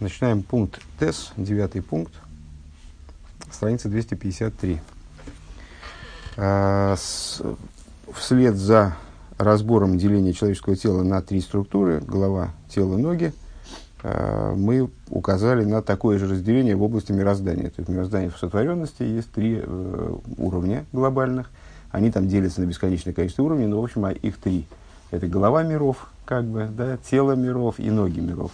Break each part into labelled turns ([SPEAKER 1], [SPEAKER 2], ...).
[SPEAKER 1] Начинаем пункт ТЭС, девятый пункт, страница 253. А, с, вслед за разбором деления человеческого тела на три структуры, голова, тело, ноги, а, мы указали на такое же разделение в области мироздания. То есть мироздание в сотворенности есть три э, уровня глобальных. Они там делятся на бесконечное количество уровней, но в общем а их три. Это голова миров, как бы, да, тело миров и ноги миров.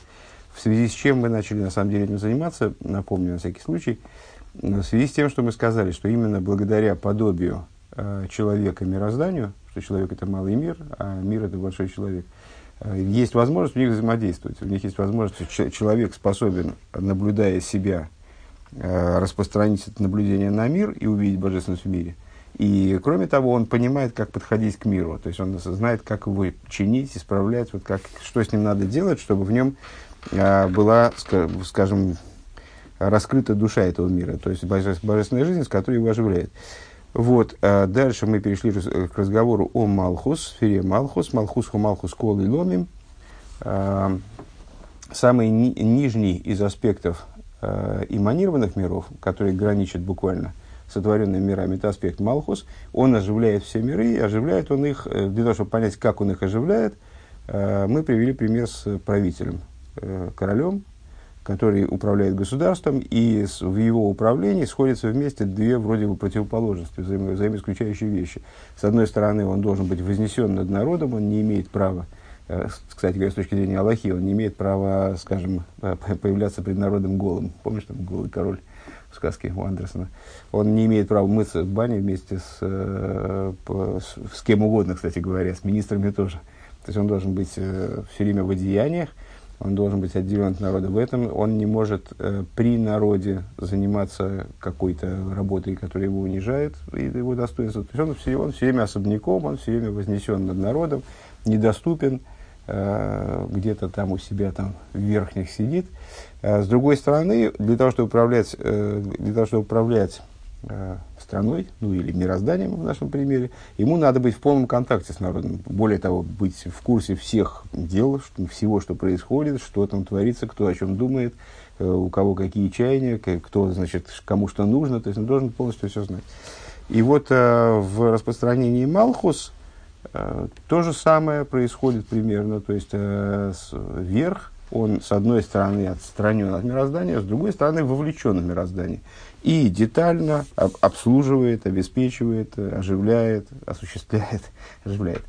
[SPEAKER 1] В связи с чем мы начали на самом деле этим заниматься, напомню на всякий случай, в связи с тем, что мы сказали, что именно благодаря подобию э, человека мирозданию, что человек это малый мир, а мир это большой человек, э, есть возможность в них взаимодействовать. У них есть возможность, что человек способен, наблюдая себя, э, распространить это наблюдение на мир и увидеть божественность в мире. И кроме того, он понимает, как подходить к миру. То есть он знает, как его чинить, исправлять, вот как, что с ним надо делать, чтобы в нем была, скажем, раскрыта душа этого мира, то есть божественная жизнь, с которой его оживляет. Вот, а дальше мы перешли к разговору о Малхус, сфере Малхус, Малхус ху Малхус кол и ломим. А, самый ни, нижний из аспектов иманированных миров, который граничит буквально сотворенными мирами, это аспект Малхус, он оживляет все миры, оживляет он их, э, для того, чтобы понять, как он их оживляет, мы привели пример с правителем, королем, который управляет государством, и в его управлении сходятся вместе две вроде бы противоположности, взаимо, взаимоисключающие вещи. С одной стороны, он должен быть вознесен над народом, он не имеет права, э, кстати говоря, с точки зрения Аллахи, он не имеет права, скажем, э, появляться пред народом голым. Помнишь, там голый король в сказке у Андерсона? Он не имеет права мыться в бане вместе с, с, с кем угодно, кстати говоря, с министрами тоже. То есть он должен быть все время в одеяниях, он должен быть отделен от народа. В этом он не может э, при народе заниматься какой-то работой, которая его унижает, и его достоинство. То есть он все, он все время особняком, он все время вознесен над народом, недоступен, э, где-то там у себя там в верхних сидит. А с другой стороны, для того, чтобы управлять, э, для того, чтобы управлять Э, страной, ну или мирозданием в нашем примере, ему надо быть в полном контакте с народом. Более того, быть в курсе всех дел, всего, что происходит, что там творится, кто о чем думает, э, у кого какие чаяния, кто, значит, кому что нужно. То есть он должен полностью все знать. И вот э, в распространении Малхус э, то же самое происходит примерно. То есть э, с, верх, он с одной стороны отстранен от мироздания, с другой стороны вовлечен в мироздание и детально обслуживает, обеспечивает, оживляет, осуществляет, оживляет.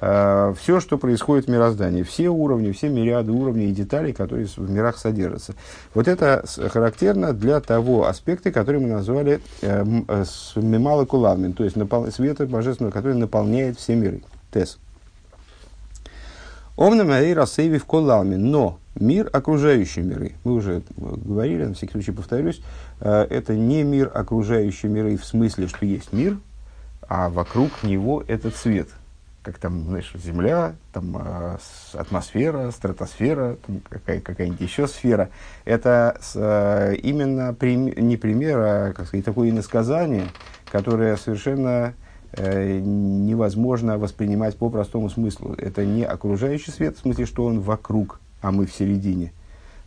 [SPEAKER 1] Э, все, что происходит в мироздании, все уровни, все мириады уровней и деталей, которые в мирах содержатся. Вот это характерно для того аспекта, который мы назвали э, э, мимала кулавмин, то есть света божественного, который наполняет все миры. Тес. Омна Мария Рассейви в но мир окружающий миры, мы уже говорили, на всякий случай повторюсь, Э, это не мир окружающий миры в смысле, что есть мир, а вокруг него этот свет. Как там, знаешь, Земля, там э, атмосфера, стратосфера, какая, какая-нибудь еще сфера. Это э, именно прим, не пример, а как сказать, такое иносказание, которое совершенно невозможно воспринимать по простому смыслу. Это не окружающий свет, в смысле, что он вокруг, а мы в середине –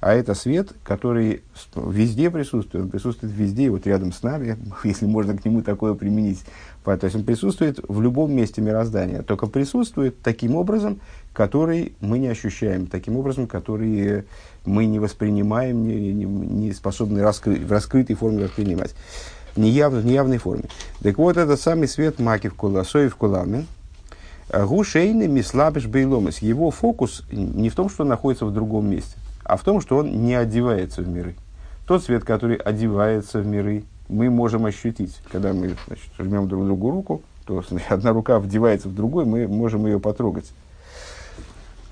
[SPEAKER 1] а это свет, который везде присутствует, он присутствует везде, вот рядом с нами, если можно к нему такое применить. То есть он присутствует в любом месте мироздания, только присутствует таким образом, который мы не ощущаем, таким образом, который мы не воспринимаем, не, не, не способны раскры, в раскрытой форме воспринимать, в, неяв, в неявной форме. Так вот, этот самый свет маки в куласой в куламе, гушейный мислабиш бейломес, его фокус не в том, что он находится в другом месте а в том, что он не одевается в миры. Тот свет, который одевается в миры, мы можем ощутить. Когда мы значит, жмем друг другу руку, то значит, одна рука вдевается в другую, мы можем ее потрогать.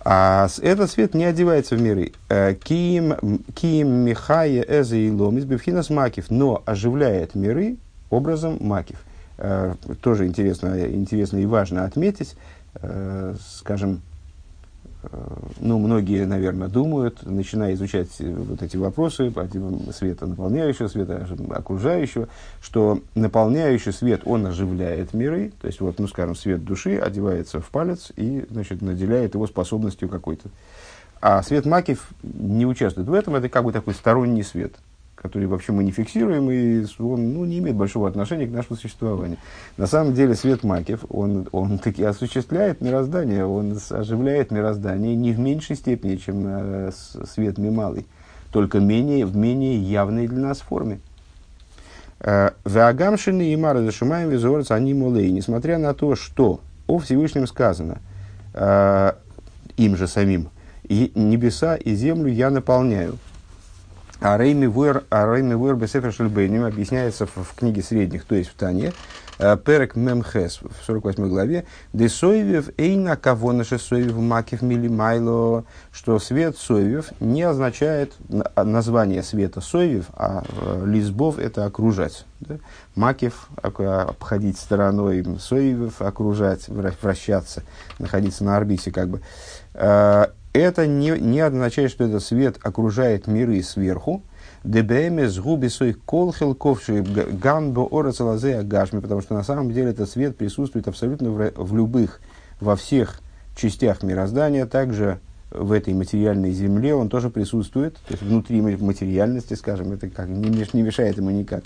[SPEAKER 1] А этот свет не одевается в миры. Э, киим, киим михая эзе и ломис бифхинас макив, но оживляет миры образом макив. Э, тоже интересно, интересно и важно отметить, э, скажем, ну, многие, наверное, думают, начиная изучать вот эти вопросы, света наполняющего, света окружающего, что наполняющий свет, он оживляет миры, то есть, вот, ну, скажем, свет души одевается в палец и, значит, наделяет его способностью какой-то. а свет Макив не участвует в этом, это как бы такой сторонний свет, который вообще мы не фиксируем, и он ну, не имеет большого отношения к нашему существованию. На самом деле свет Макив, он, он таки осуществляет мироздание, он оживляет мироздание не в меньшей степени, чем э, свет Мималый, только менее, в менее явной для нас форме. Э, Веагамшины и Мара Зашимаем Визорец они мулей. Несмотря на то, что о Всевышнем сказано, э, им же самим, и небеса и землю я наполняю. А Рейми Вуэр, а Вуэр Бесефер Шельбейним объясняется в, книге средних, то есть в Тане, э, Перек Мемхес в 48 главе, де Соевев Эйна кого наше Соевев Макив Милимайло, что свет Соевев не означает название света Соевев, а э, Лизбов это окружать. Да? Макив обходить стороной, Соевев окружать, вращаться, находиться на орбите как бы. Это не, не означает, что этот свет окружает миры сверху. Дебеме с губисой колхил ковши гамбо орацелазе гашми, потому что на самом деле этот свет присутствует абсолютно в, в любых, во всех частях мироздания, также в этой материальной земле он тоже присутствует, то есть внутри материальности, скажем, это как не, не мешает ему никак.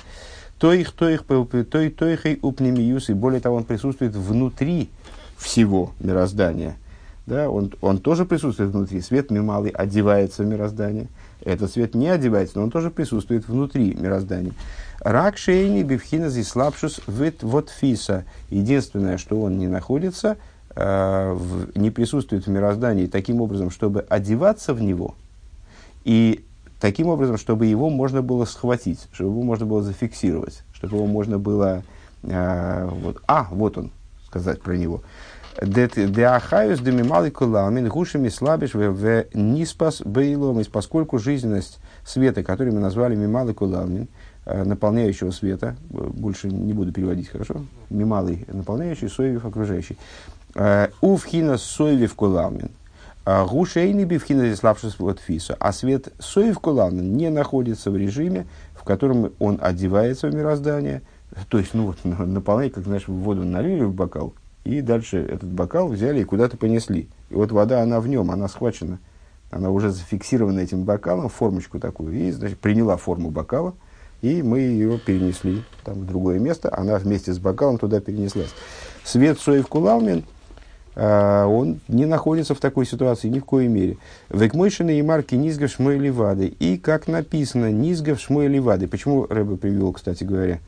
[SPEAKER 1] То их, то их, то их, то их и упнемиюс, и более того, он присутствует внутри всего мироздания – да, он, он тоже присутствует внутри. Свет мималый одевается в мироздание. Этот свет не одевается, но он тоже присутствует внутри мироздания. Рак шейни бифхина здесь слабшус вит вот фиса. Единственное, что он не находится, э, в, не присутствует в мироздании таким образом, чтобы одеваться в него, и таким образом, чтобы его можно было схватить, чтобы его можно было зафиксировать, чтобы его можно было... Э, вот, а, вот он, сказать про него. Деахаюс демималый куламин гушами слабиш в ниспас бейлом, поскольку жизненность света, который мы назвали мималый куламин, наполняющего света, больше не буду переводить, хорошо? Мималый, наполняющий, соевив окружающий. Увхина соевив куламин. Гушейни бивхина здесь слабшись от фиса. А свет соев куламин не находится в режиме, в котором он одевается в мироздание, то есть, ну вот, наполняет, как, знаешь, воду налили в бокал, и дальше этот бокал взяли и куда-то понесли. И вот вода, она в нем, она схвачена. Она уже зафиксирована этим бокалом, формочку такую, и значит, приняла форму бокала, и мы ее перенесли там, в другое место. Она вместе с бокалом туда перенеслась. Свет Соев Кулалмин, э, он не находится в такой ситуации ни в коей мере. Векмойшины и марки Низгав Шмуэли Вады. И, как написано, Низгав Шмуэли Вады. Почему Рэбе привел, кстати говоря,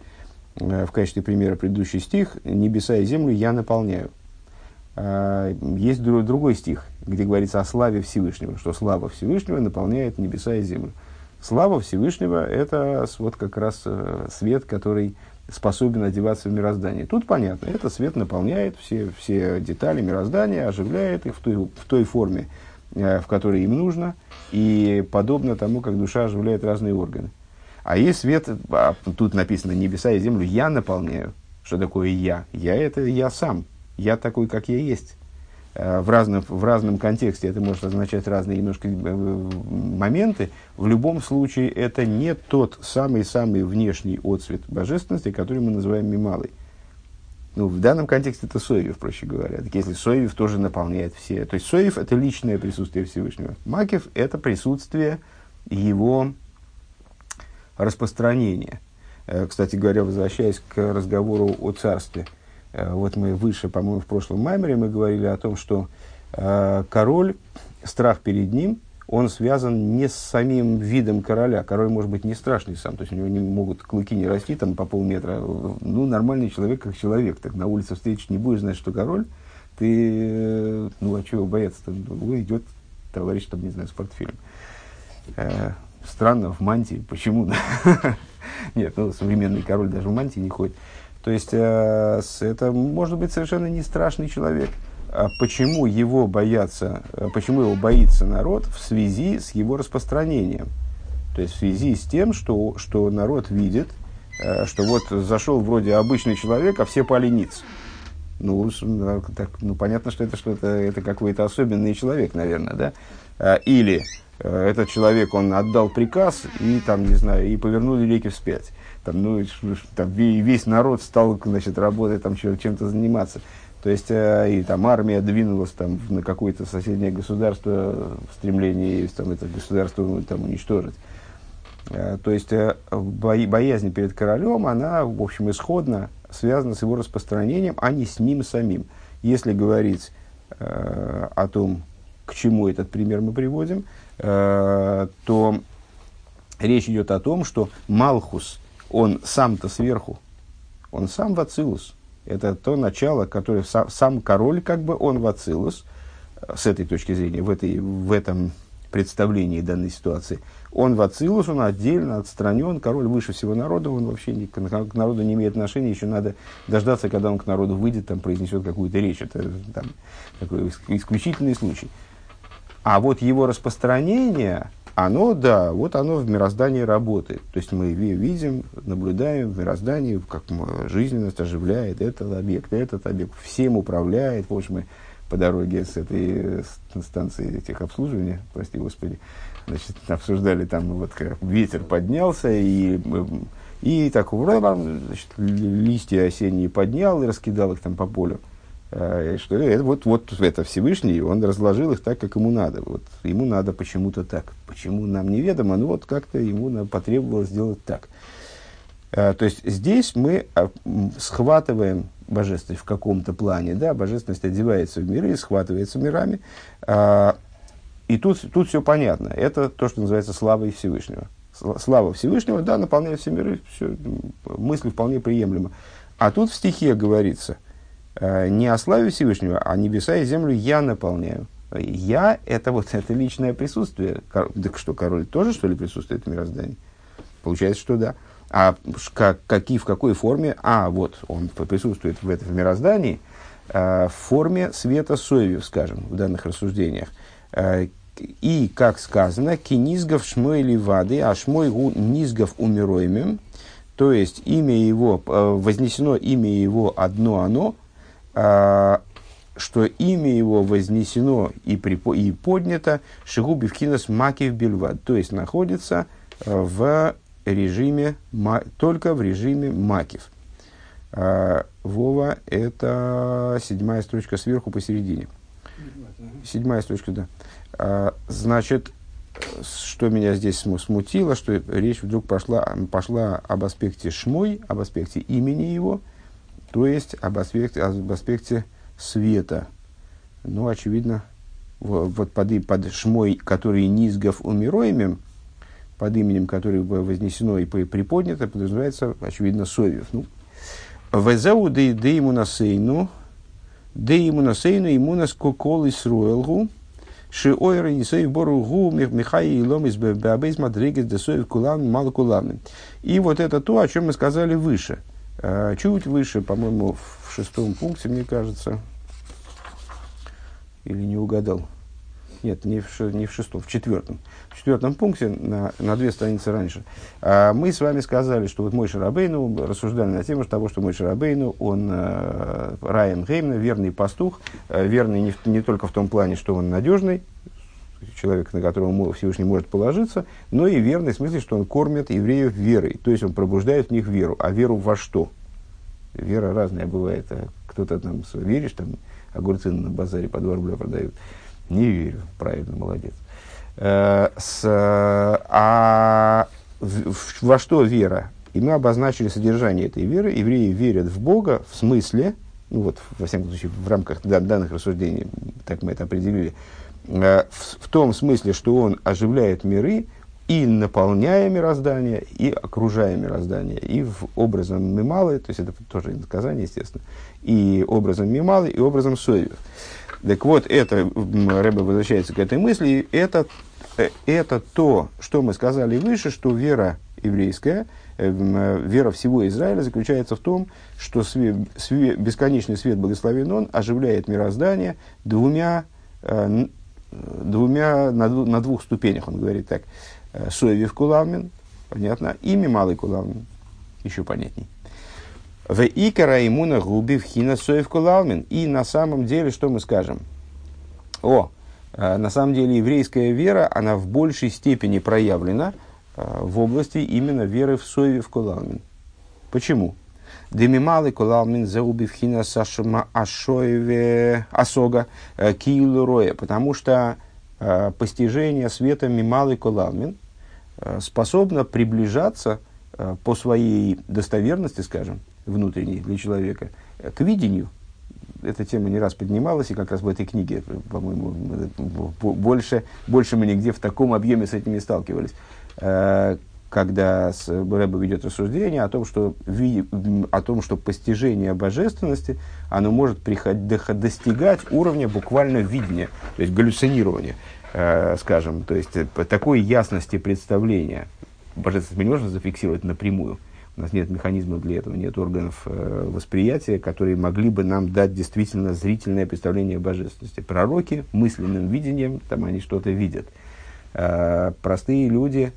[SPEAKER 1] в качестве примера предыдущий стих «Небеса и землю я наполняю». А, есть другой стих, где говорится о славе Всевышнего, что слава Всевышнего наполняет небеса и землю. Слава Всевышнего – это вот как раз э, свет, который способен одеваться в мироздание. Тут понятно, это свет наполняет все, все детали мироздания, оживляет их в той, в той форме, э, в которой им нужно, и подобно тому, как душа оживляет разные органы. А есть свет, а тут написано небеса и землю, я наполняю. Что такое я? Я это я сам. Я такой, как я есть. Э, в разном, в разном контексте это может означать разные немножко э, моменты. В любом случае это не тот самый-самый внешний отцвет божественности, который мы называем мималой. Ну, в данном контексте это Соевев, проще говоря. Так если Соевев тоже наполняет все. То есть Соевев – это личное присутствие Всевышнего. Макев – это присутствие его распространения. Э, кстати говоря, возвращаясь к разговору о царстве, э, вот мы выше, по-моему, в прошлом маймере мы говорили о том, что э, король, страх перед ним, он связан не с самим видом короля. Король может быть не страшный сам, то есть у него не могут клыки не расти там по полметра. Ну, нормальный человек как человек. Так на улице встретишь, не будешь знать, что король, ты, ну, а чего бояться-то? Ну, идет товарищ, там, не знаю, с портфелем странно, в мантии. Почему? Нет, ну, современный король даже в мантии не ходит. То есть, э, это может быть совершенно не страшный человек. А почему его боятся, э, почему его боится народ в связи с его распространением? То есть, в связи с тем, что, что народ видит, э, что вот зашел вроде обычный человек, а все пали ниц. Ну, так, ну, понятно, что это что-то, это какой-то особенный человек, наверное, да? Э, или этот человек, он отдал приказ, и там, не знаю, и повернули реки вспять. Там, ну, там весь народ стал, значит, работать, там, чем-то заниматься. То есть, э, и там армия двинулась там, на какое-то соседнее государство в стремлении там, это государство ну, там, уничтожить. Э, то есть, э, боязнь перед королем, она, в общем, исходно связана с его распространением, а не с ним самим. Если говорить э, о том, к чему этот пример мы приводим, э, то речь идет о том, что Малхус, он сам-то сверху, он сам Вацилус. Это то начало, которое сам, сам король, как бы он Вацилус, с этой точки зрения, в, этой, в этом представлении данной ситуации. Он Вацилус, он отдельно, отстранен, король выше всего народа, он вообще не, к, к народу не имеет отношения, еще надо дождаться, когда он к народу выйдет, там, произнесет какую-то речь. Это там, такой исключительный случай. А вот его распространение, оно, да, вот оно в мироздании работает. То есть мы видим, наблюдаем в мироздании, как жизненность оживляет этот объект, этот объект, всем управляет. В общем, мы по дороге с этой станции техобслуживания, прости господи, значит, обсуждали там, вот как ветер поднялся, и, и так, значит, листья осенние поднял и раскидал их там по полю. Э, что это, вот, вот это Всевышний, он разложил их так, как ему надо. Вот, ему надо почему-то так. Почему нам неведомо, но вот как-то ему потребовалось сделать так. А, то есть здесь мы а, схватываем божественность в каком-то плане, да, божественность одевается в миры, схватывается мирами. А, и тут, тут все понятно. Это то, что называется славой Всевышнего. Слава Всевышнего, да, наполняет все миры, все, мысли вполне приемлемо. А тут в стихе говорится – Э, не о славе Всевышнего, а небеса и землю я наполняю. Я – это вот это личное присутствие. Так что, король тоже, что ли, присутствует в мироздании? Получается, что да. А как, какие, в какой форме? А, вот, он присутствует в этом мироздании э, в форме света Соевев, скажем, в данных рассуждениях. Э, и, как сказано, кинизгов шмой вады, а шмой гу низгов умироемым, то есть имя его, вознесено имя его одно оно – что имя его вознесено и, припо, и поднято Шигуби в Макив Бельвад, то есть находится э, в режиме, только в режиме Макив. А, Вова – это седьмая строчка сверху посередине. Седьмая строчка, да. А, значит, что меня здесь смутило, что речь вдруг пошла, пошла об аспекте шмой, об аспекте имени его – то есть об аспекте, об аспекте света. Ну, очевидно, вот под, под шмой, который низгов умироемым, под именем, которое вознесено и приподнято, подразумевается, очевидно, Совев. Ну, Везеу де ему насейну, де ему насейну, ему нас кокол Исруэлгу, Ши ойра не сей бору гу михай и лом из мадригес де соев кулан мало кулан. И вот это то, о чем мы сказали выше – чуть выше, по-моему, в шестом пункте, мне кажется, или не угадал. Нет, не в, не в шестом, в четвертом. В четвертом пункте, на, на две страницы раньше, а, мы с вами сказали, что вот мой Шарабейну, рассуждали на тему того, что мой Шарабейну, он э, Райан Геймна, верный пастух, э, верный не, не только в том плане, что он надежный, человек, на которого Всевышний может положиться, но и верный в смысле, что он кормит евреев верой, то есть он пробуждает в них веру. А веру во что? Вера разная бывает. Кто-то там веришь, там огурцы на базаре по 2 рубля продают. Не верю. Правильно, молодец. Э, с, а во что вера? И мы обозначили содержание этой веры. Евреи верят в Бога в смысле, ну вот, во всяком случае, в рамках данных рассуждений, так мы это определили, в, в том смысле, что он оживляет миры и наполняя мироздание, и окружая мироздание, и в образом Мималы, то есть это тоже наказание, естественно, и образом Мималы, и образом Соевев. Так вот, это, Рэбе возвращается к этой мысли, это, э, это то, что мы сказали выше, что вера еврейская, э, вера всего Израиля заключается в том, что свет, свет, бесконечный свет благословен он оживляет мироздание двумя двумя, на, на двух ступенях, он говорит так. «Э, Соевив кулавмин, понятно, имя малый кулавмин, еще понятней. В икара имуна губи в хина соев кулавмин. И на самом деле, что мы скажем? О, э, на самом деле еврейская вера, она в большей степени проявлена э, в области именно веры в соеве в кулавмин. Почему? Демималы кулалмин заубивхина сашума ашоеве асога э, киилуроя, потому что постижение света мималы кулалмин способно приближаться по своей достоверности, скажем, внутренней для человека, к видению. Эта тема не раз поднималась, и как раз в этой книге, по-моему, больше, больше мы нигде в таком объеме с этим не сталкивались. Когда Рэба ведет рассуждение о том, что, о том, что постижение божественности, оно может приходить, достигать уровня буквально видения, то есть галлюцинирования, э, скажем, то есть э, такой ясности представления. Божественность мы не можем зафиксировать напрямую. У нас нет механизмов для этого, нет органов э, восприятия, которые могли бы нам дать действительно зрительное представление божественности. Пророки мысленным видением, там они что-то видят. Простые люди,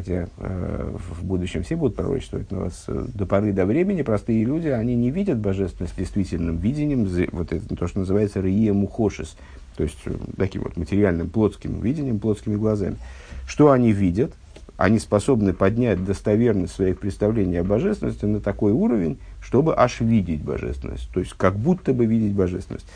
[SPEAKER 1] хотя э, в будущем все будут пророчествовать, но с, до поры до времени простые люди, они не видят божественность действительным видением, вот это то, что называется рия мухошис, то есть э, таким вот материальным плотским видением, плотскими глазами. Что они видят? Они способны поднять достоверность своих представлений о божественности на такой уровень, чтобы аж видеть божественность, то есть как будто бы видеть божественность.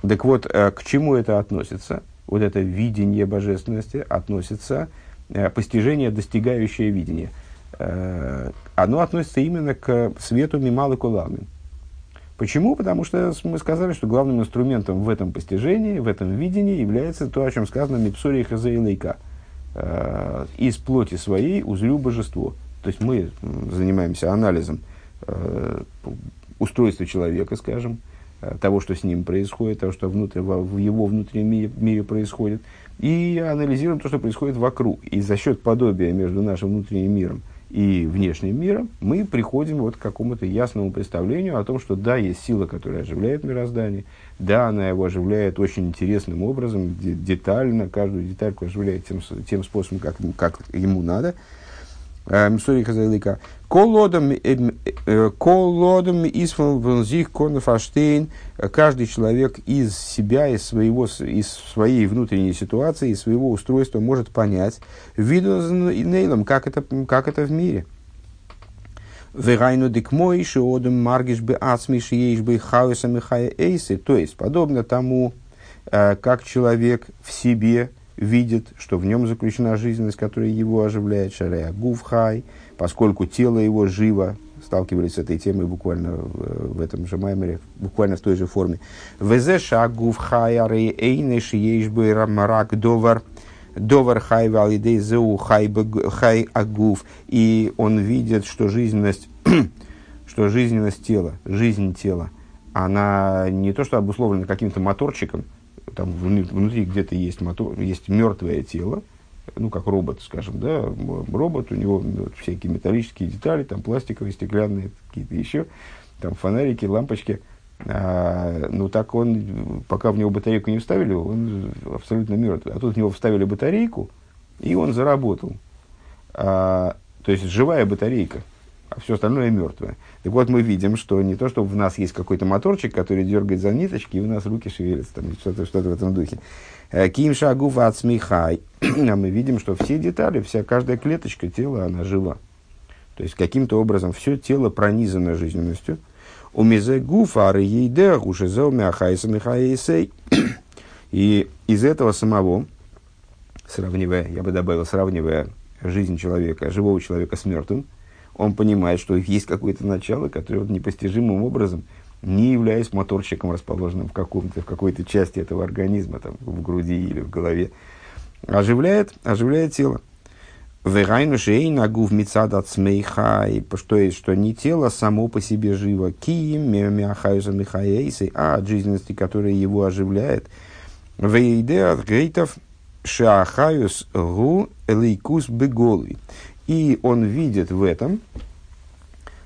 [SPEAKER 1] Так вот, э, к чему это относится? Вот это видение божественности относится Э, постижение, достигающее видение, э, оно относится именно к свету Мималы Куламин. Почему? Потому что мы сказали, что главным инструментом в этом постижении, в этом видении является то, о чем сказано Мипсурия Хазаилейка. Э, из плоти своей узрю божество. То есть мы занимаемся анализом устройства человека, скажем, того, что с ним происходит, того, что внутрь, в его внутреннем мире, мире происходит и анализируем то, что происходит вокруг. И за счет подобия между нашим внутренним миром и внешним миром мы приходим вот к какому-то ясному представлению о том, что да, есть сила, которая оживляет мироздание, да, она его оживляет очень интересным образом, детально, каждую детальку оживляет тем, тем способом, как, как ему надо – Мсори Хазайлика. Колодом из фонзих конфаштейн. Каждый человек из себя, из, своего, из своей внутренней ситуации, из своего устройства может понять, виду нейлом, как это, как это в мире. Вегайну дикмой, шиодом маргиш бы ацмиш, ейш бы хаоса михая эйсы. То есть, подобно тому, как человек в себе видит, что в нем заключена жизненность, которая его оживляет, шаря гуфхай, поскольку тело его живо, сталкивались с этой темой буквально в, этом же маймере, буквально в той же форме. Везе шагув хай арей эйнеш ейшбы рамарак довар, довар хай валидей зеу хай агув. И он видит, что жизненность, что жизненность тела, жизнь тела, она не то что обусловлена каким-то моторчиком, там внутри где-то есть мотор, есть мертвое тело, ну, как робот, скажем, да, робот, у него всякие металлические детали, там пластиковые, стеклянные, какие-то еще, там фонарики, лампочки. А, ну, так он, пока в него батарейку не вставили, он абсолютно мертвый. А тут в него вставили батарейку, и он заработал. А, то есть, живая батарейка а все остальное мертвое. Так вот, мы видим, что не то, что в нас есть какой-то моторчик, который дергает за ниточки, и у нас руки шевелятся, там, что-то, что-то в этом духе. Э, Ким шагу смехай. А мы видим, что все детали, вся каждая клеточка тела, она жива. То есть, каким-то образом все тело пронизано жизненностью. У мизе гуфа ейде гушезеу мяхайса михаисей. И из этого самого, сравнивая, я бы добавил, сравнивая жизнь человека, живого человека с мертвым, он понимает, что есть какое-то начало, которое вот непостижимым образом, не являясь моторчиком, расположенным в, каком-то, в какой-то части этого организма, там, в груди или в голове, оживляет, оживляет тело. Верайну шей нагув мицада цмейха, что есть, что не тело само по себе живо, киим мемяхаюза михаейсы, а от жизненности, которая его оживляет. Вейде от грейтов шаахаюс гу элейкус беголи. И он видит в этом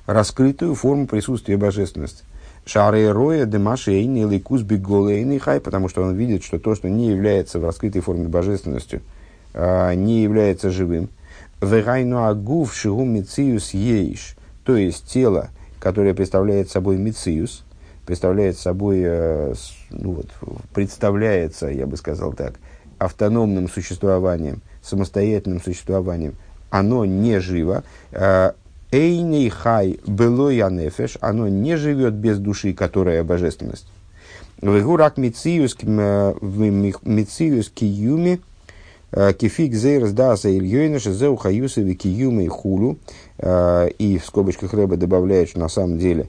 [SPEAKER 1] раскрытую форму присутствия божественности. Шары роя демашейни лейкус биголейный хай, потому что он видит, что то, что не является в раскрытой форме божественностью, а, не является живым. Вегайну агув шигу мициус ейш, то есть тело, которое представляет собой мициус, представляет собой, э, ну вот, представляется, я бы сказал так, автономным существованием, самостоятельным существованием, оно не живо. Э, Эйней хай белоя нефеш, оно не живет без души, которая божественность. Вегурак мициюс киюми кифик зейрс даса ильёйныш зеу хаюсови киюми хулу. И в скобочках Рэба добавляет, что на самом деле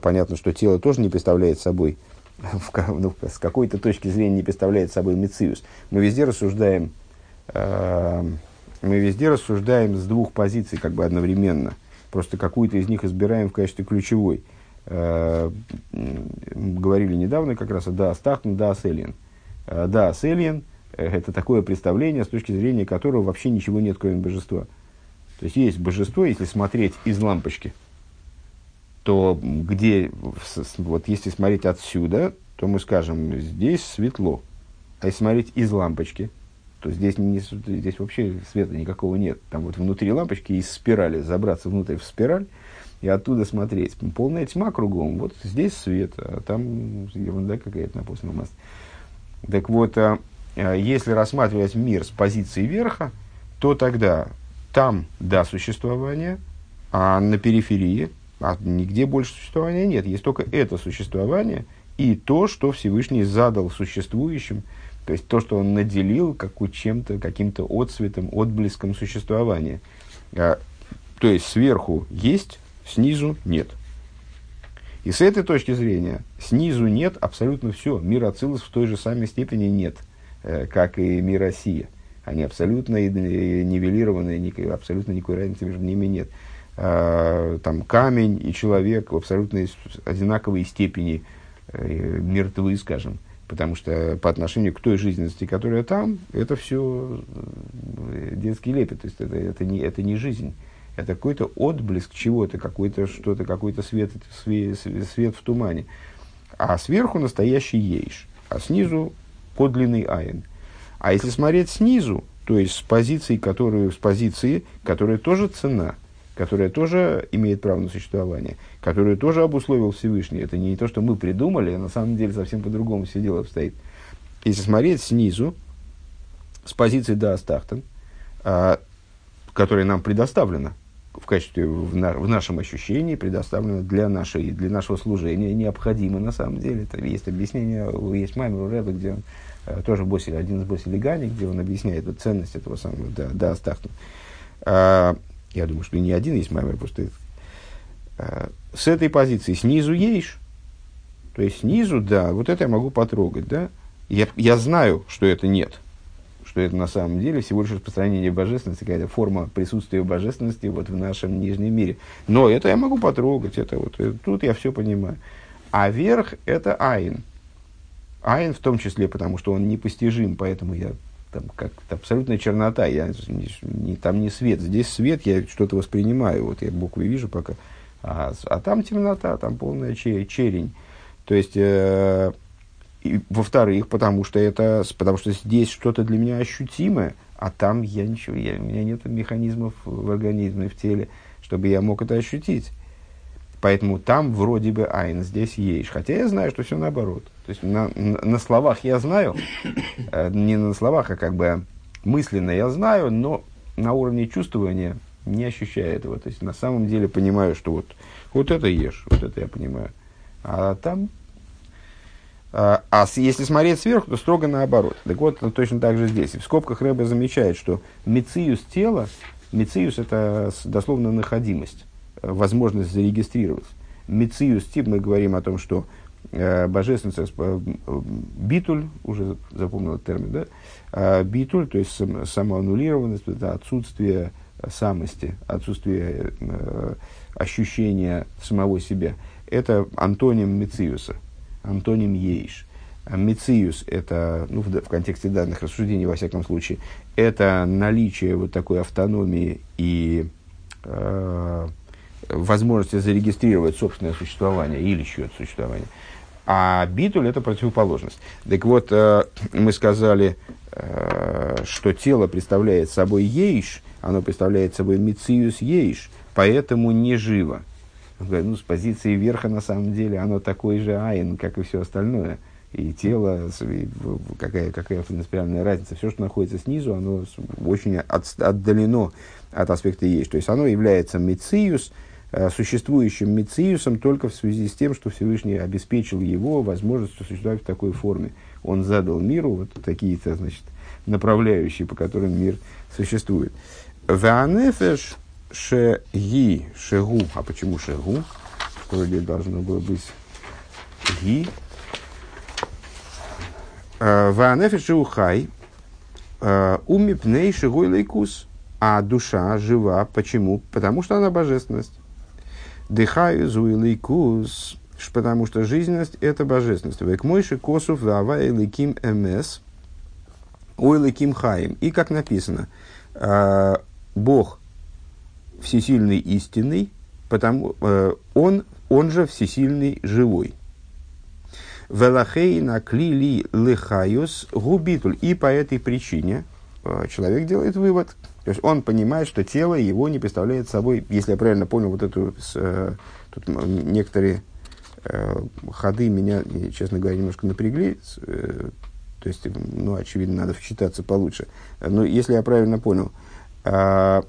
[SPEAKER 1] понятно, что тело тоже не представляет собой ну, с какой-то точки зрения не представляет собой мициус. Мы везде рассуждаем, э, мы везде рассуждаем с двух позиций как бы одновременно. Просто какую-то из них избираем в качестве ключевой. Э, говорили недавно как раз да астахн, да аселиен. Э, да аселиен – это такое представление, с точки зрения которого вообще ничего нет, кроме божества. То есть есть божество, если смотреть из лампочки – то где, вот если смотреть отсюда, то мы скажем, здесь светло. А если смотреть из лампочки, то здесь, не, здесь вообще света никакого нет. Там вот внутри лампочки из спирали, забраться внутрь в спираль и оттуда смотреть. Полная тьма кругом. Вот здесь свет, а там ерунда какая-то на постном массе. Так вот, а, а, если рассматривать мир с позиции верха, то тогда там да существование, а на периферии а нигде больше существования нет. Есть только это существование и то, что Всевышний задал существующим, то есть то, что он наделил как чем-то, каким-то отцветом, отблеском существования. А, то есть сверху есть, снизу нет. И с этой точки зрения снизу нет абсолютно все. Мир Ацилус в той же самой степени нет, э, как и мир Россия. Они абсолютно нивелированы, абсолютно никакой разницы между ними нет. Э, там, камень и человек в абсолютно одинаковой степени э, мертвы, скажем. Потому что по отношению к той жизненности, которая там, это все э, детский лепет. То есть это, это, не, это не жизнь. Это какой-то отблеск чего-то, какой-то что-то, какой-то свет, свет, свет в тумане. А сверху настоящий ейш, а снизу подлинный айн. А если смотреть снизу, то есть с позиции, которую, с позиции, которая тоже цена – которая тоже имеет право на существование, которую тоже обусловил Всевышний. Это не то, что мы придумали, а на самом деле совсем по-другому все дело обстоит. Если смотреть снизу, с позиции Даастахтен, а, которая нам предоставлена в качестве, в, на, в нашем ощущении, предоставлена для, нашей, для нашего служения, необходимо на самом деле. Это есть объяснение, есть маймер у где он а, тоже Боссель, один из Босселей Гани, где он объясняет вот, ценность этого самого Даастахтен. Да, я думаю, что не один есть маймер, просто э, с этой позиции снизу есть, то есть снизу, да, вот это я могу потрогать, да. Я, я знаю, что это нет, что это на самом деле всего лишь распространение божественности, какая-то форма присутствия божественности вот в нашем нижнем мире. Но это я могу потрогать, это вот, это, тут я все понимаю. А верх – это айн. Айн в том числе, потому что он непостижим, поэтому я там как-то абсолютная чернота, я, не, там не свет, здесь свет, я что-то воспринимаю, вот я буквы вижу пока, а, а там темнота, там полная черень. То есть, э, во-вторых, потому что это, потому что здесь что-то для меня ощутимое, а там я ничего, я, у меня нет механизмов в организме, в теле, чтобы я мог это ощутить. Поэтому там вроде бы айн, здесь есть. Хотя я знаю, что все наоборот. То есть на, на, словах я знаю, э, не на словах, а как бы мысленно я знаю, но на уровне чувствования не ощущаю этого. То есть на самом деле понимаю, что вот, вот это ешь, вот это я понимаю. А там а, а если смотреть сверху, то строго наоборот. Так вот, точно так же здесь. В скобках Рэбе замечает, что мициус тела, мициус это дословно находимость возможность зарегистрироваться. Мециус тип мы говорим о том, что э, божественность, э, битуль, уже запомнил термин, да? Э, битуль, то есть сам, самоаннулированность, это отсутствие самости, отсутствие э, ощущения самого себя. Это антоним Мециуса, антоним Ейш. Мециус – это, ну, в, в контексте данных рассуждений, во всяком случае, это наличие вот такой автономии и э, возможности зарегистрировать собственное существование или чье-то существование. А битуль – это противоположность. Так вот, э, мы сказали, э, что тело представляет собой ейш, оно представляет собой мициус ейш, поэтому не живо. Ну, с позиции верха, на самом деле, оно такой же айн, как и все остальное. и тело, и какая, какая принципиальная разница. Все, что находится снизу, оно очень от, отдалено от аспекта есть. То есть оно является мециус, э, существующим мециусом только в связи с тем, что Всевышний обеспечил его возможностью существовать в такой форме. Он задал миру вот такие-то, значит, направляющие, по которым мир существует. Ванефеш шеги, шегу. А почему шегу? Вроде должно было быть ги. Э, Ванефеш шеухай. Э, Умипней шегу лейкус. А душа жива. Почему? Потому что она божественность. Дыхаю зуилейкус. Потому что жизненность – это божественность. Век мойши косов вава эликим мс. Ойлыким хаим. И как написано, э, Бог всесильный истинный, потому э, он, он же всесильный живой. Велахей на клили лихайус губитуль. И по этой причине э, человек делает вывод. То есть он понимает, что тело его не представляет собой, если я правильно понял, вот эту, э, тут некоторые э, ходы меня, честно говоря, немножко напрягли. Э, то есть, ну, очевидно, надо вчитаться получше. Но если я правильно понял, э,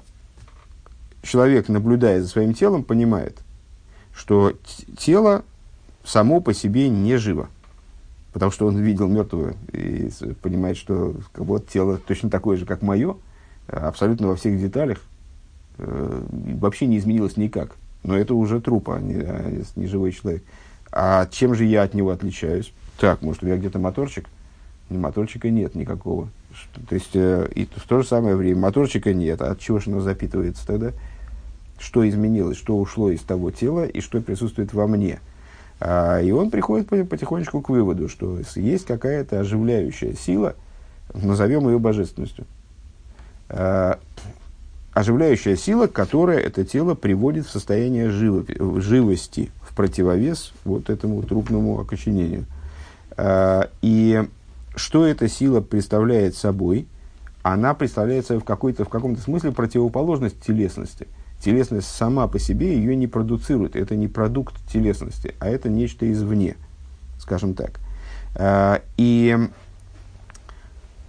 [SPEAKER 1] человек, наблюдая за своим телом, понимает, что тело само по себе не живо. Потому что он видел мертвого и понимает, что вот тело точно такое же, как мое, абсолютно во всех деталях, э, вообще не изменилось никак. Но это уже труп, а не, а не живой человек. А чем же я от него отличаюсь? Так, может, у меня где-то моторчик? Моторчика нет никакого. То есть, э, и в то же самое время моторчика нет. А от чего же оно запитывается тогда? что изменилось, что ушло из того тела и что присутствует во мне. А, и он приходит потихонечку к выводу, что есть какая-то оживляющая сила, назовем ее божественностью. А, оживляющая сила, которая это тело приводит в состояние живо, живости, в противовес вот этому трупному окоченению. А, и что эта сила представляет собой? Она представляет собой в, какой-то, в каком-то смысле противоположность телесности – телесность сама по себе ее не продуцирует. Это не продукт телесности, а это нечто извне, скажем так. А, и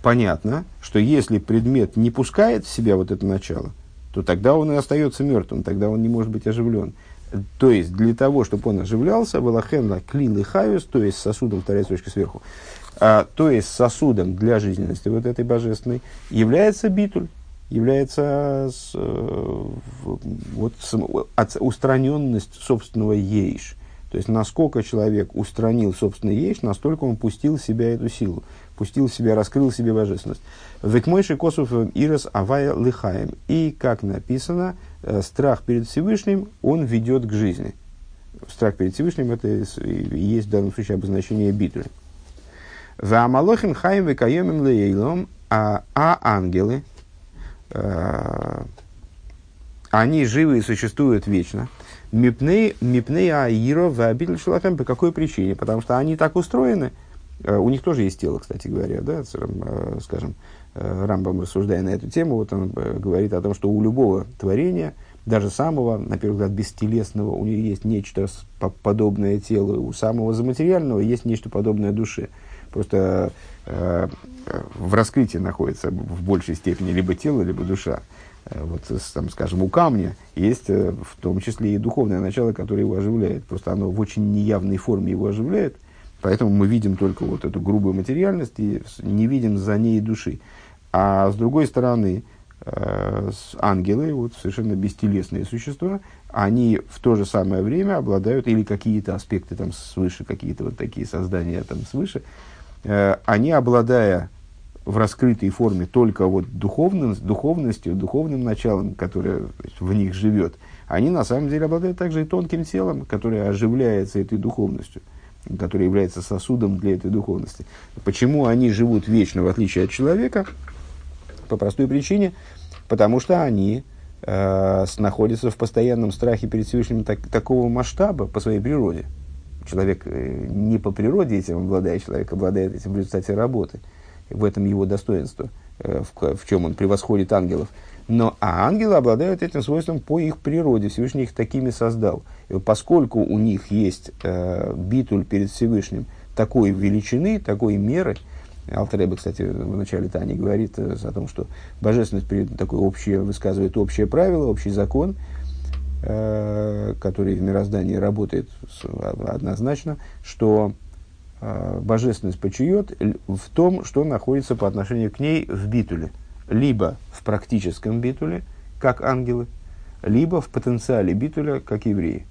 [SPEAKER 1] понятно, что если предмет не пускает в себя вот это начало, то тогда он и остается мертвым, тогда он не может быть оживлен. То есть, для того, чтобы он оживлялся, Валахенла клил и хавиус, то есть сосудом, вторая строчка сверху, а, то есть сосудом для жизненности вот этой божественной, является битуль, является с, э, вот, устраненность собственного ейш. То есть, насколько человек устранил собственный ейш, настолько он пустил в себя эту силу, пустил в себя, раскрыл в себе божественность. Векмойши косов ирос авая лихаем. И, как написано, э, страх перед Всевышним, он ведет к жизни. Страх перед Всевышним, это есть в данном случае обозначение битвы. Ваамалохин хаим векаемим лейлом, а, а ангелы, Э, они живы и существуют вечно. Мипней, аиро в обитель шалахем. По какой причине? Потому что они так устроены. Э, у них тоже есть тело, кстати говоря, да, э, скажем, Рамбам, рассуждая на эту тему, вот он говорит о том, что у любого творения, даже самого, на первый взгляд, бестелесного, у него есть нечто подобное телу, у самого заматериального есть нечто подобное душе. Просто э, в раскрытии находится в большей степени либо тело, либо душа. Э, вот, там, скажем, у камня есть э, в том числе и духовное начало, которое его оживляет. Просто оно в очень неявной форме его оживляет. Поэтому мы видим только вот эту грубую материальность и не видим за ней души. А с другой стороны, э, ангелы, вот совершенно бестелесные существа, они в то же самое время обладают, или какие-то аспекты там свыше, какие-то вот такие создания там свыше, Э, они, обладая в раскрытой форме только вот духовным, духовностью, духовным началом, которое в них живет, они на самом деле обладают также и тонким телом, которое оживляется этой духовностью, которое является сосудом для этой духовности. Почему они живут вечно, в отличие от человека? По простой причине, потому что они э, находятся в постоянном страхе перед Всевышним так, такого масштаба по своей природе – человек э, не по природе этим обладает, человек обладает этим в результате работы. В этом его достоинство, э, в, в чем он превосходит ангелов. Но, а ангелы обладают этим свойством по их природе. Всевышний их такими создал. Поскольку у них есть э, битуль перед Всевышним, такой величины, такой меры. Алтереба, кстати, в начале Тани говорит э, о том, что божественность такое общее, высказывает общее правило, общий закон, э, который в мироздании работает однозначно, что э, божественность почует в том, что находится по отношению к ней в битуле. Либо в практическом битуле, как ангелы, либо в потенциале битуля, как евреи.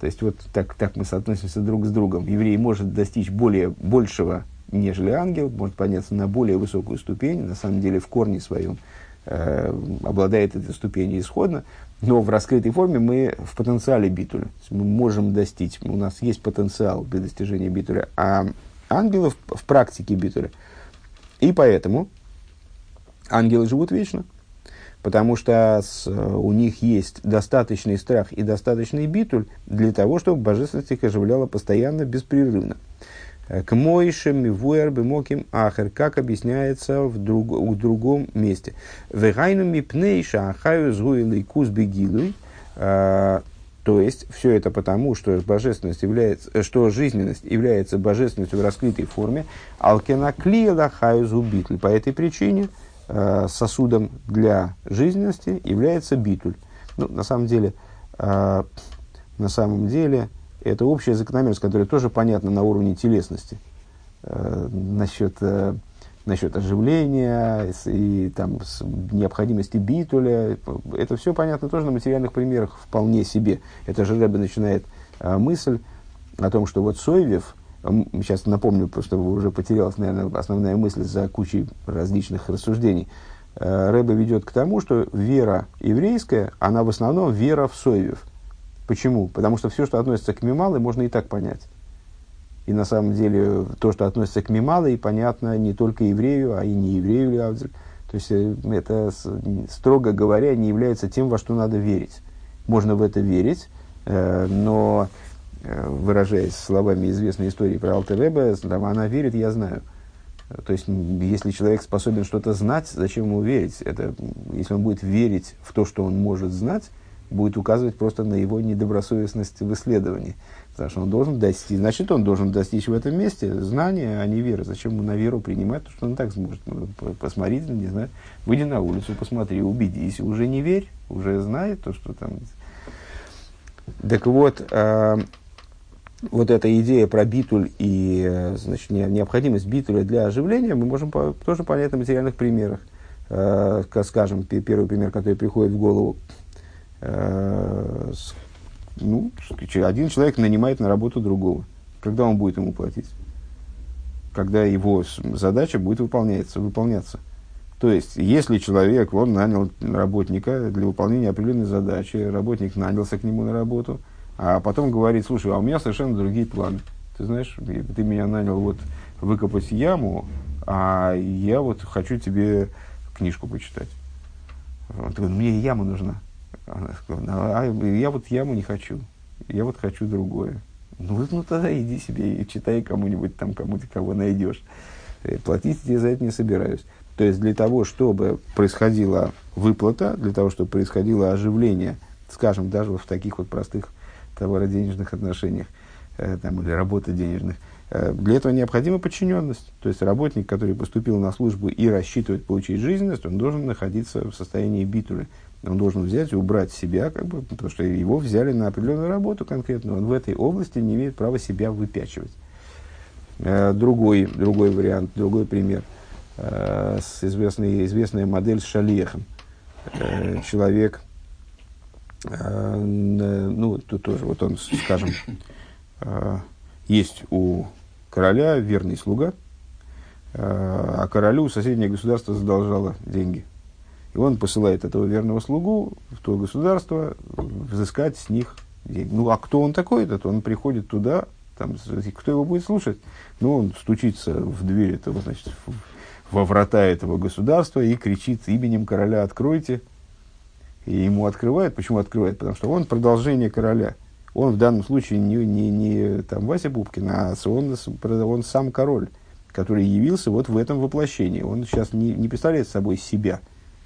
[SPEAKER 1] То есть вот так, так мы соотносимся друг с другом. Еврей может достичь более, большего, нежели ангел, может подняться на более высокую ступень, на самом деле в корне своем э, обладает этой ступенью исходно, но в раскрытой форме мы в потенциале битуля. Мы можем достичь, у нас есть потенциал для достижения битуля, а ангелы в, в практике битуля. И поэтому ангелы живут вечно потому что с, э, у них есть достаточный страх и достаточный битуль для того, чтобы божественность их оживляла постоянно, беспрерывно. Э, к Мойшем Мивуэр Бемоким Ахер, как объясняется в, друг, в другом месте. Вегайну Мипнейша Ахаю Згуилый Кус э, то есть, все это потому, что божественность является, что жизненность является божественностью в раскрытой форме, алкенаклия лахаю зубитль. По этой причине, Э, сосудом для жизненности является битуль. Ну, на самом деле, э, на самом деле, это общая закономерность, которая тоже понятна на уровне телесности. Э, насчет, насчет оживления и, там, необходимости битуля. Это все понятно тоже на материальных примерах вполне себе. Это же Рэбе начинает мысль о том, что вот Сойвев – сейчас напомню, просто уже потерялась, наверное, основная мысль за кучей различных рассуждений. Э, Рэбе ведет к тому, что вера еврейская, она в основном вера в Соевев. Почему? Потому что все, что относится к Мималой, можно и так понять. И на самом деле то, что относится к Мималой, понятно не только еврею, а и не еврею Лявзель. То есть э, это, строго говоря, не является тем, во что надо верить. Можно в это верить, э, но выражаясь словами известной истории про Алтеребе, она верит, я знаю. То есть, если человек способен что-то знать, зачем ему верить? Это, если он будет верить в то, что он может знать, будет указывать просто на его недобросовестность в исследовании. Потому что он должен достичь, значит, он должен достичь в этом месте знания, а не веры. Зачем ему на веру принимать то, что он так сможет? Ну, посмотри, не знаю, выйди на улицу, посмотри, убедись, уже не верь, уже знает то, что там... Так вот, э, вот эта идея про битуль и э, значит, необходимость битуля для оживления мы можем по, тоже понять на материальных примерах. Э, скажем, первый пример, который приходит в голову. Э, ну, один человек нанимает на работу другого. Когда он будет ему платить? Когда его задача будет выполняться, выполняться. То есть, если человек, он нанял работника для выполнения определенной задачи, работник нанялся к нему на работу – а потом говорит, слушай, а у меня совершенно другие планы. Ты знаешь, ты меня нанял вот выкопать яму, а я вот хочу тебе книжку почитать. Он говорит, мне яма нужна. Она сказала, а я вот яму не хочу, я вот хочу другое. Ну, ну тогда иди себе и читай кому-нибудь там, кому ты кого найдешь. Э, платить тебе за это не собираюсь. То есть для того, чтобы происходила выплата, для того, чтобы происходило оживление, скажем, даже в таких вот простых товарно-денежных отношениях э, там, или работы денежных. Э, для этого необходима подчиненность. То есть работник, который поступил на службу и рассчитывает получить жизненность, он должен находиться в состоянии битуля. Он должен взять и убрать себя, как бы, потому что его взяли на определенную работу конкретно. Он в этой области не имеет права себя выпячивать. Э, другой, другой вариант, другой пример. С известной, известная модель с шалехом. Человек, Э, ну, тут тоже, вот он, скажем, э, есть у короля верный слуга, э, а королю соседнее государство задолжало деньги. И он посылает этого верного слугу в то государство взыскать с них деньги. Ну, а кто он такой этот? Он приходит туда, там, кто его будет слушать? Ну, он стучится в дверь этого, значит, во врата этого государства и кричит именем короля «Откройте!» И ему открывают. Почему открывают? Потому что он продолжение короля. Он в данном случае не, не, не там, Вася Бубкин, а он, он сам король, который явился вот в этом воплощении. Он сейчас не, не представляет собой себя.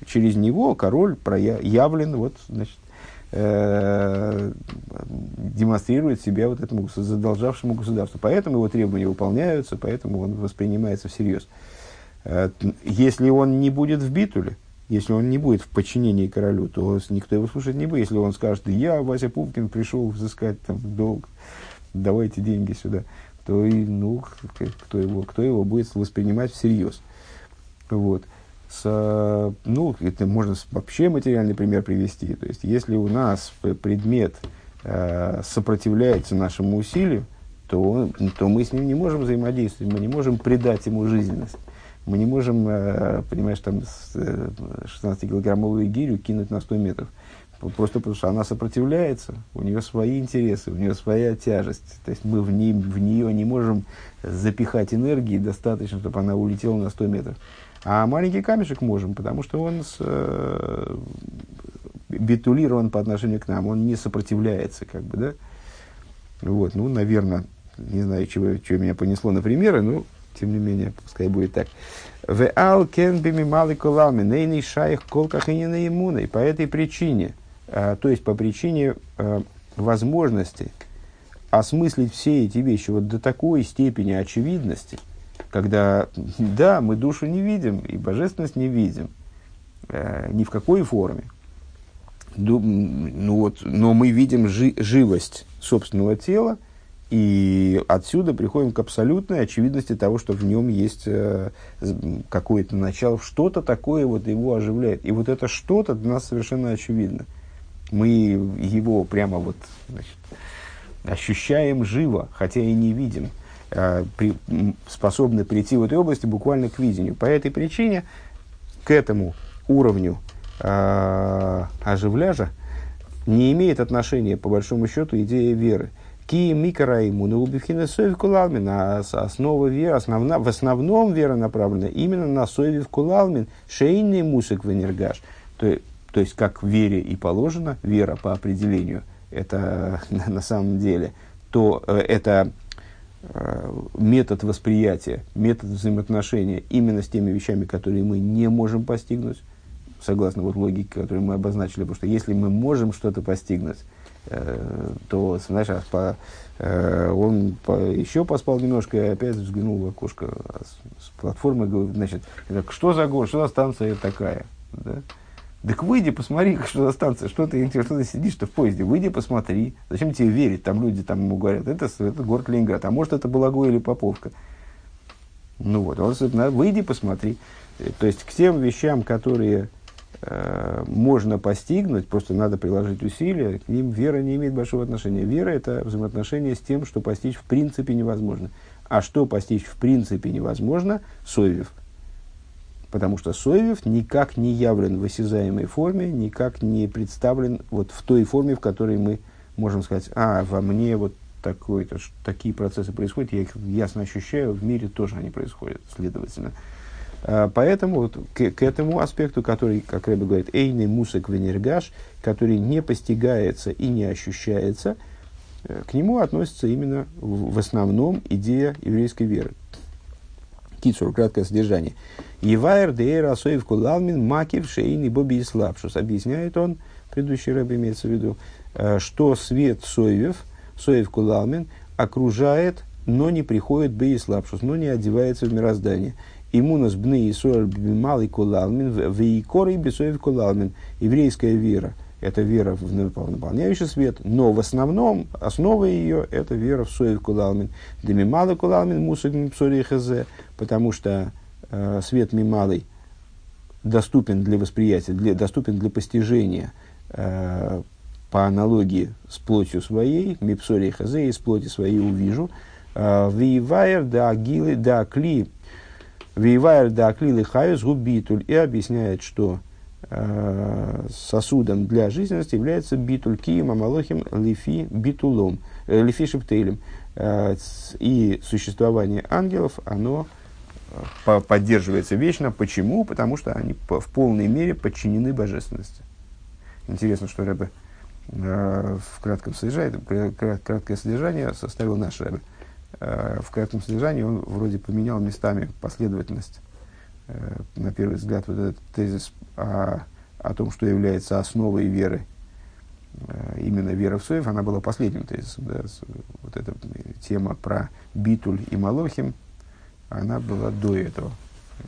[SPEAKER 1] Через него король проявлен вот, значит, э, демонстрирует себя вот этому задолжавшему государству. Поэтому его требования выполняются, поэтому он воспринимается всерьез. Э, если он не будет в битуле, если он не будет в подчинении королю, то никто его слушать не будет. Если он скажет, я, Вася Пупкин, пришел взыскать там, долг, давайте деньги сюда, то и, ну, кто его, кто его будет воспринимать всерьез. Вот. С, ну, это можно вообще материальный пример привести. То есть, если у нас предмет э, сопротивляется нашему усилию, то, то мы с ним не можем взаимодействовать, мы не можем придать ему жизненность. Мы не можем, э, понимаешь, там 16-килограммовую э, гирю кинуть на 100 метров. Просто потому что она сопротивляется, у нее свои интересы, у нее своя тяжесть. То есть мы в, ней, в нее не можем запихать энергии достаточно, чтобы она улетела на 100 метров. А маленький камешек можем, потому что он с, э, битулирован по отношению к нам, он не сопротивляется, как бы, да. Вот, ну, наверное, не знаю, чего, чего меня понесло на примеры, но тем не менее, пускай будет так. В ал кен бими малый кулами, нейный шаих колках и не наимуной. По этой причине, а, то есть по причине а, возможности осмыслить все эти вещи вот до такой степени очевидности, когда, да, мы душу не видим и божественность не видим, э, ни в какой форме, ну, вот, но мы видим жи- живость собственного тела, и отсюда приходим к абсолютной очевидности того, что в нем есть э, какое-то начало, что-то такое вот его оживляет. И вот это что-то для нас совершенно очевидно. Мы его прямо вот значит, ощущаем живо, хотя и не видим. Э, при, способны прийти в этой области буквально к видению. По этой причине к этому уровню э, оживляжа не имеет отношения, по большому счету, идея веры – Ки микара ему на убивхина соев кулалмин, а основа веры, основна, в основном вера направлена именно на соевив кулалмин, шейный мусик в энергаш. То, то есть, как в вере и положено, вера по определению, это на самом деле, то э, это э, метод восприятия, метод взаимоотношения именно с теми вещами, которые мы не можем постигнуть, согласно вот логике, которую мы обозначили, потому что если мы можем что-то постигнуть, то, знаешь, а по, э, он по, еще поспал немножко и опять взглянул в окошко с, с платформы, значит, так, что за город, что за станция такая? Да? Так выйди, посмотри, что за станция, что ты, что ты сидишь-то в поезде, выйди, посмотри. Зачем тебе верить? Там люди там ему говорят, это, это город Ленинград, а может это Балагой или Поповка. Ну вот, он, выйди, посмотри. Э, то есть к тем вещам, которые Э, можно постигнуть, просто надо приложить усилия, к ним вера не имеет большого отношения. Вера – это взаимоотношение с тем, что постичь в принципе невозможно. А что постичь в принципе невозможно – Соевев. Потому что Соевев никак не явлен в осязаемой форме, никак не представлен вот в той форме, в которой мы можем сказать, а, во мне вот такой-то, такие процессы происходят, я их ясно ощущаю, в мире тоже они происходят, следовательно. Поэтому вот к, к этому аспекту, который, как Рэбби говорит, эйный мусак венергаш, который не постигается и не ощущается, э, к нему относится именно в, в основном идея еврейской веры. Кицур, краткое содержание. Евайр дейр асоев кулалмин макив шейни боби и слабшус. Объясняет он, предыдущий рэб имеется в виду, э, что свет соевев, соев кулалмин, окружает, но не приходит бы и слабшус, но не одевается в мироздание – Имунас бны Исуэль малый кулалмин, вейкор и бесоев кулалмин. Еврейская вера – это вера в наполняющий свет, но в основном основа ее – это вера в соев кулалмин. Да мималый кулалмин мусак мипсори хз, потому что э, свет мималый доступен для восприятия, для, доступен для постижения э, по аналогии с плотью своей, мипсори хз, из плоти своей увижу, э, Вивайер да агилы да кли Вейвайр да аклилы хаюс губитуль и объясняет, что э, сосудом для жизненности является битуль кием амалохим лифи битулом, э, лифи шептейлем. Э, и существование ангелов, оно э, поддерживается вечно. Почему? Потому что они в полной мере подчинены божественности. Интересно, что Рэбе э, в кратком содержании, краткое содержание составил наш Рэбе. Э, в кратком содержании он вроде поменял местами последовательность. Э, на первый взгляд, вот этот тезис о, о том, что является основой веры, э, именно вера в Соев, она была последним тезисом. Да, вот эта тема про Битуль и Малохим, она была до этого.